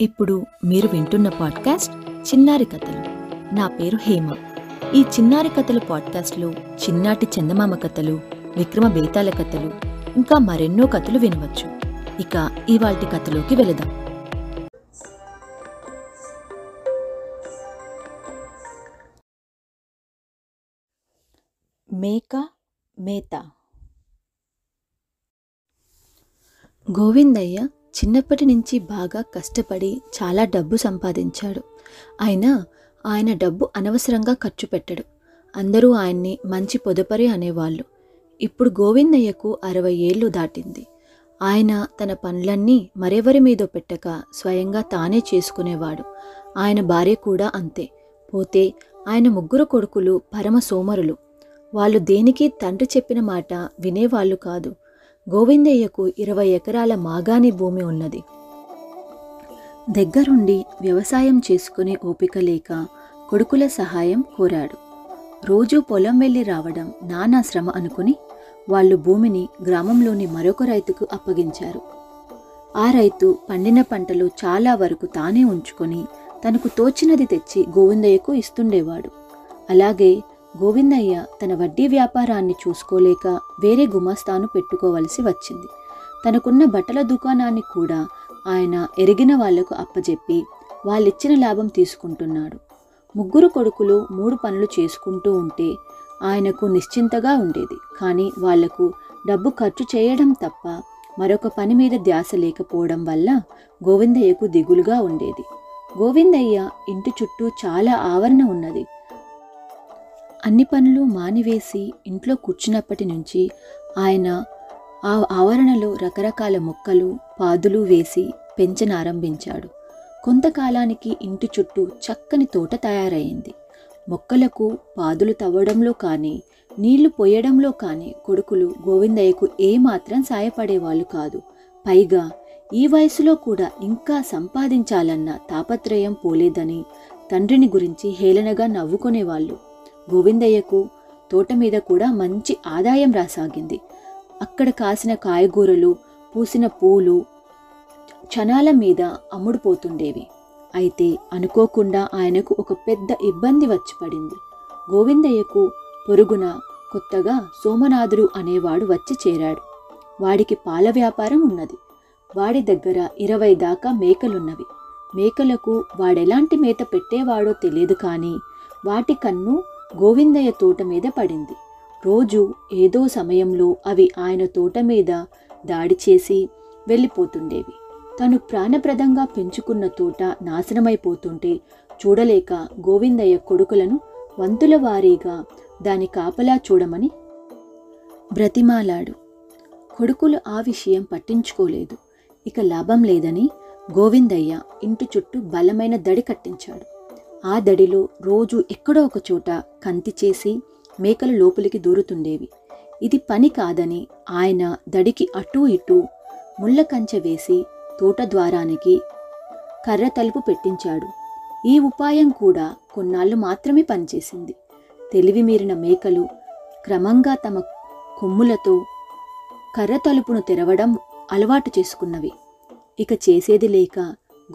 ఇప్పుడు మీరు వింటున్న పాడ్కాస్ట్ చిన్నారి కథలు. నా పేరు హేమ. ఈ చిన్నారి కథలు పాడ్కాస్ట్లో చిన్నాటి చందమామ కథలు విక్రమ బేతాల కథలు ఇంకా మరెన్నో కథలు వినవచ్చు. ఇక ఇవాల్టి కథలోకి వెళదాం. మేక మేత. గోవిందయ్య చిన్నప్పటి నుంచి బాగా కష్టపడి చాలా డబ్బు సంపాదించాడు. అయినా ఆయన డబ్బు అనవసరంగా ఖర్చు పెట్టడు. అందరూ ఆయన్ని మంచి పొదపరి అనేవాళ్ళు. ఇప్పుడు గోవిందయ్యకు అరవై ఏళ్ళు దాటింది. ఆయన తన పనులన్నీ మరెవరి మీద పెట్టక స్వయంగా తానే చేసుకునేవాడు. ఆయన భార్య కూడా అంతే. పోతే ఆయన ముగ్గురు కొడుకులు పరమ సోమరులు. వాళ్ళు దేనికి తండ్రి చెప్పిన మాట వినేవాళ్ళు కాదు. గోవిందయ్యకు ఇరవై ఎకరాల మాగాణి భూమి ఉన్నది. దగ్గరుండి వ్యవసాయం చేసుకునే ఓపిక లేక కొడుకుల సహాయం కోరాడు. రోజూ పొలం వెళ్ళి రావడం నానా శ్రమ అనుకుని వాళ్ళు భూమిని గ్రామంలోని మరొక రైతుకు అప్పగించారు. ఆ రైతు పండిన పంటలు చాలా వరకు తానే ఉంచుకొని తనకు తోచినది తెచ్చి గోవిందయ్యకు ఇస్తుండేవాడు. అలాగే గోవిందయ్య తన వడ్డీ వ్యాపారాన్ని చూసుకోలేక వేరే గుమస్తాను పెట్టుకోవలసి వచ్చింది. తనకున్న బట్టల దుకాణాన్ని కూడా ఆయన ఎరిగిన వాళ్ళకు అప్పజెప్పి వాళ్ళిచ్చిన లాభం తీసుకుంటున్నాడు. ముగ్గురు కొడుకులు మూడు పనులు చేసుకుంటూ ఉంటే ఆయనకు నిశ్చింతగా ఉండేది. కానీ వాళ్ళకు డబ్బు ఖర్చు చేయడం తప్ప మరొక పని మీద ధ్యాస లేకపోవడం వల్ల గోవిందయ్యకు దిగులుగా ఉండేది. గోవిందయ్య ఇంటి చుట్టూ చాలా ఆవరణ ఉన్నది. అన్ని పనులు మానివేసి ఇంట్లో కూర్చున్నప్పటి నుంచి ఆయన ఆ ఆవరణలో రకరకాల మొక్కలు పాదులు వేసి పెంచనారంభించాడు కొంతకాలానికి ఇంటి చుట్టూ చక్కని తోట తయారైంది. మొక్కలకు పాదులు తవ్వడంలో కానీ నీళ్ళు పోయడంలో కానీ కొడుకులు గోవిందయ్యకు ఏమాత్రం సాయపడేవాళ్ళు కాదు. పైగా ఈ వయసులో కూడా ఇంకా సంపాదించాలన్న తాపత్రయం పోలేదని తండ్రిని గురించి హేళనగా నవ్వుకునేవాళ్ళు. గోవిందయ్యకు తోట మీద కూడా మంచి ఆదాయం రాసాగింది. అక్కడ కాసిన కాయగూరలు పూసిన పూలు క్షణాల మీద అమ్ముడుపోతుండేవి. అయితే అనుకోకుండా ఆయనకు ఒక పెద్ద ఇబ్బంది వచ్చి పడింది. గోవిందయ్యకు పొరుగున కొత్తగా సోమనాథుడు అనేవాడు వచ్చి చేరాడు. వాడికి పాల వ్యాపారం ఉన్నది. వాడి దగ్గర ఇరవై దాకా మేకలున్నవి. మేకలకు వాడెలాంటి మేత పెట్టేవాడో తెలియదు కానీ వాటి కన్ను గోవిందయ్య తోట మీద పడింది. రోజు ఏదో సమయంలో అవి ఆయన తోట మీద దాడి చేసి వెళ్ళిపోతుండేవి. తను ప్రాణప్రదంగా పెంచుకున్న తోట నాశనమైపోతుంటే చూడలేక గోవిందయ్య కొడుకులను వంతుల వారీగా దాని కాపలా చూడమని బ్రతిమాలాడు. కొడుకులు ఆ విషయం పట్టించుకోలేదు. ఇక లాభం లేదని గోవిందయ్య ఇంటి చుట్టూ బలమైన దడి కట్టించాడు. ఆ దడిలో రోజు ఎక్కడో ఒక చోట కంతి చేసి మేకలు లోపలికి దూరుతుండేవి. ఇది పని కాదని ఆయన దడికి అటూ ఇటూ ముళ్ళ కంచె వేసి తోట ద్వారానికి కర్ర తలుపు పెట్టించాడు. ఈ ఉపాయం కూడా కొన్నాళ్ళు మాత్రమే పనిచేసింది. తెలివి మీరిన మేకలు క్రమంగా తమ కొమ్ములతో కర్ర తలుపును తెరవడం అలవాటు చేసుకున్నవి. ఇక చేసేది లేక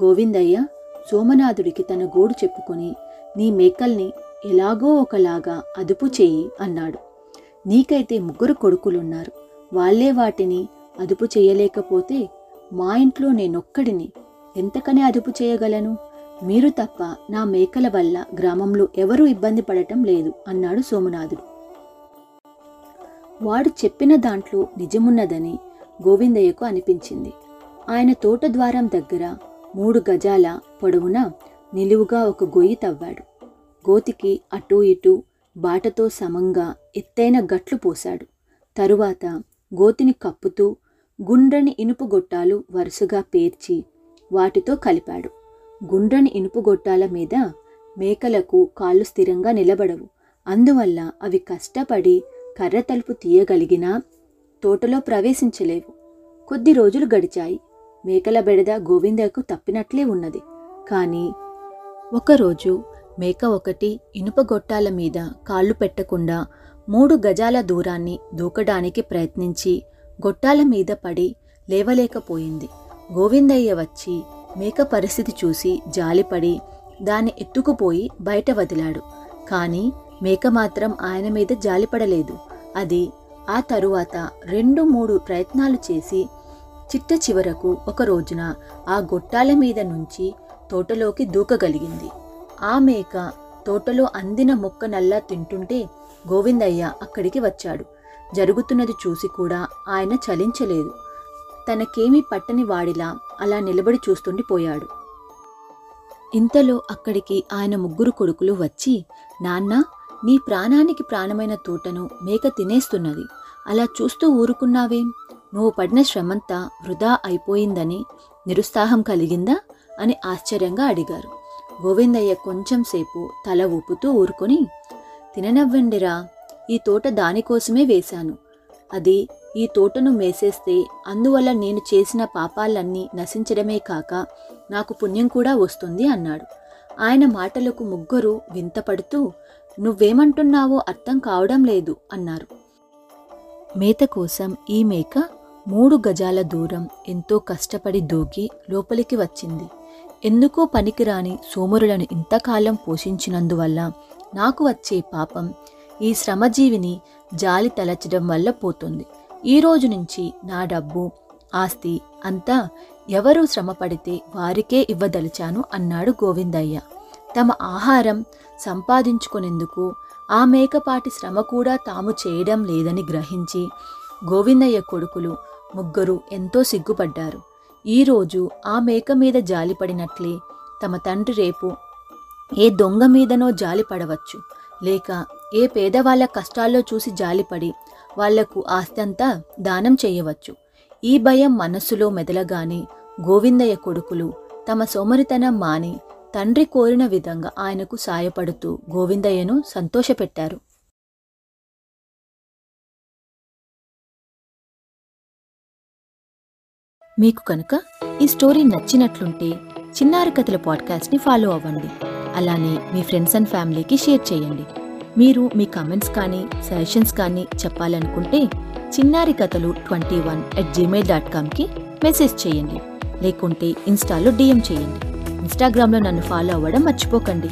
గోవిందయ్య సోమనాథుడికి తన గోడు చెప్పుకొని నీ మేకల్ని ఎలాగో ఒకలాగా అదుపు చెయ్యి అన్నాడు. నీకైతే ముగ్గురు కొడుకులున్నారు. వాళ్ళే వాటిని అదుపు చేయలేకపోతే మా ఇంట్లో నేనొక్కడిని ఎంతకని అదుపు చేయగలను? మీరు తప్ప నా మేకల వల్ల గ్రామంలో ఎవరూ ఇబ్బంది పడటం లేదు అన్నాడు సోమనాథుడు. వాడు చెప్పిన దాంట్లో నిజమున్నదని గోవిందయ్యకు అనిపించింది. ఆయన తోట ద్వారం దగ్గర మూడు గజాల పొడవున నిలువుగా ఒక గొయ్యి తవ్వాడు. గోతికి అటూ ఇటూ బాటతో సమంగా ఎత్తైన గట్లు పోశాడు. తరువాత గోతిని కప్పుతూ గుండ్రని ఇనుపు గొట్టాలు వరుసగా పేర్చి వాటితో కలిపాడు. గుండ్రని ఇనుపు గొట్టాల మీద మేకలకు కాళ్ళు స్థిరంగా నిలబడవు. అందువల్ల అవి కష్టపడి కర్ర తలుపు తీయగలిగినా తోటలో ప్రవేశించలేవు. కొద్ది రోజులు గడిచాయి. మేకల బెడద గోవిందకు తప్పినట్లే ఉన్నది. కానీ ఒకరోజు మేక ఒకటి ఇనుప గొట్టాల మీద కాళ్ళు పెట్టకుండా మూడు గజాల దూరాన్ని దూకడానికి ప్రయత్నించి గొట్టాల మీద పడి లేవలేకపోయింది. గోవిందయ్య వచ్చి మేక పరిస్థితి చూసి జాలిపడి దాన్ని ఎత్తుకుపోయి బయట వదిలాడు. కానీ మేక మాత్రం ఆయన మీద జాలిపడలేదు. అది ఆ తరువాత రెండు మూడు ప్రయత్నాలు చేసి చిట్ట చివరకు ఒక రోజున ఆ గొట్టాల మీద నుంచి తోటలోకి దూకగలిగింది. ఆ మేక తోటలో అందిన మొక్క నల్లా తింటుంటే గోవిందయ్య అక్కడికి వచ్చాడు. జరుగుతున్నది చూసి కూడా ఆయన చలించలేదు. తనకేమీ పట్టని వాడిలా అలా నిలబడి చూస్తుండిపోయాడు ఇంతలో అక్కడికి ఆయన ముగ్గురు కొడుకులు వచ్చి నాన్న నీ ప్రాణానికి ప్రాణమైన తోటను మేక తినేస్తున్నది. అలా చూస్తూ ఊరుకున్నావేం? నువ్వు పడిన శ్రమంతా వృధా అయిపోయిందని నిరుత్సాహం కలిగిందా? అని ఆశ్చర్యంగా అడిగారు. గోవిందయ్య కొంచెం సేపు తల ఊపుతూ ఊరుకొని తిననవ్వండిరా ఈ తోట దానికోసమే వేశాను. అది ఈ తోటను మేసేస్తే అందువల్ల నేను చేసిన పాపాలన్నీ నశించడమే కాక నాకు పుణ్యం కూడా వస్తుంది అన్నాడు. ఆయన మాటలకు ముగ్గురు వింతపడుతూ నువ్వేమంటున్నావో అర్థం కావడం లేదు అన్నారు. మేత కోసం ఈ మేక మూడు గజాల దూరం ఎంతో కష్టపడి దూకి లోపలికి వచ్చింది. ఎందుకో పనికిరాని సోమరులను ఇంతకాలం పోషించినందువల్ల నాకు వచ్చే పాపం ఈ శ్రమజీవిని జాలి తలచడం వల్ల పోతుంది. ఈ రోజు నుంచి నా డబ్బు ఆస్తి అంతా ఎవరు శ్రమపడితే వారికే ఇవ్వదలిచాను అన్నాడు గోవిందయ్య. తమ ఆహారం సంపాదించుకునేందుకు ఆ మేకపాటి శ్రమ కూడా తాము చేయడం లేదని గ్రహించి గోవిందయ్య కొడుకులు ముగ్గురు ఎంతో సిగ్గుపడ్డారు. ఈరోజు ఆ మేక మీద జాలిపడినట్లే తమ తండ్రి రేపు ఏ దొంగ మీదనో జాలిపడవచ్చు లేక ఏ పేదవాళ్ళ కష్టాల్లో చూసి జాలిపడి వాళ్ళకు ఆస్తంతా దానం చేయవచ్చు. ఈ భయం మనస్సులో మెదలగానే గోవిందయ్య కొడుకులు తమ సోమరితనం మాని తండ్రి కోరిన విధంగా ఆయనకు సాయపడుతూ గోవిందయ్యను సంతోషపెట్టారు. మీకు కనుక ఈ స్టోరీ నచ్చినట్లుంటే చిన్నారి కథల పాడ్కాస్ట్ని ఫాలో అవ్వండి. అలానే మీ ఫ్రెండ్స్ అండ్ ఫ్యామిలీకి షేర్ చేయండి. మీరు మీ కమెంట్స్ కానీ సజెషన్స్ కానీ చెప్పాలనుకుంటే చిన్నారి కథలు twenty one at gmail dot కామ్కి message చేయండి. లేకుంటే ఇన్స్టాలో డిఎం చేయండి. ఇన్స్టాగ్రామ్లో నన్ను ఫాలో అవ్వడం మర్చిపోకండి.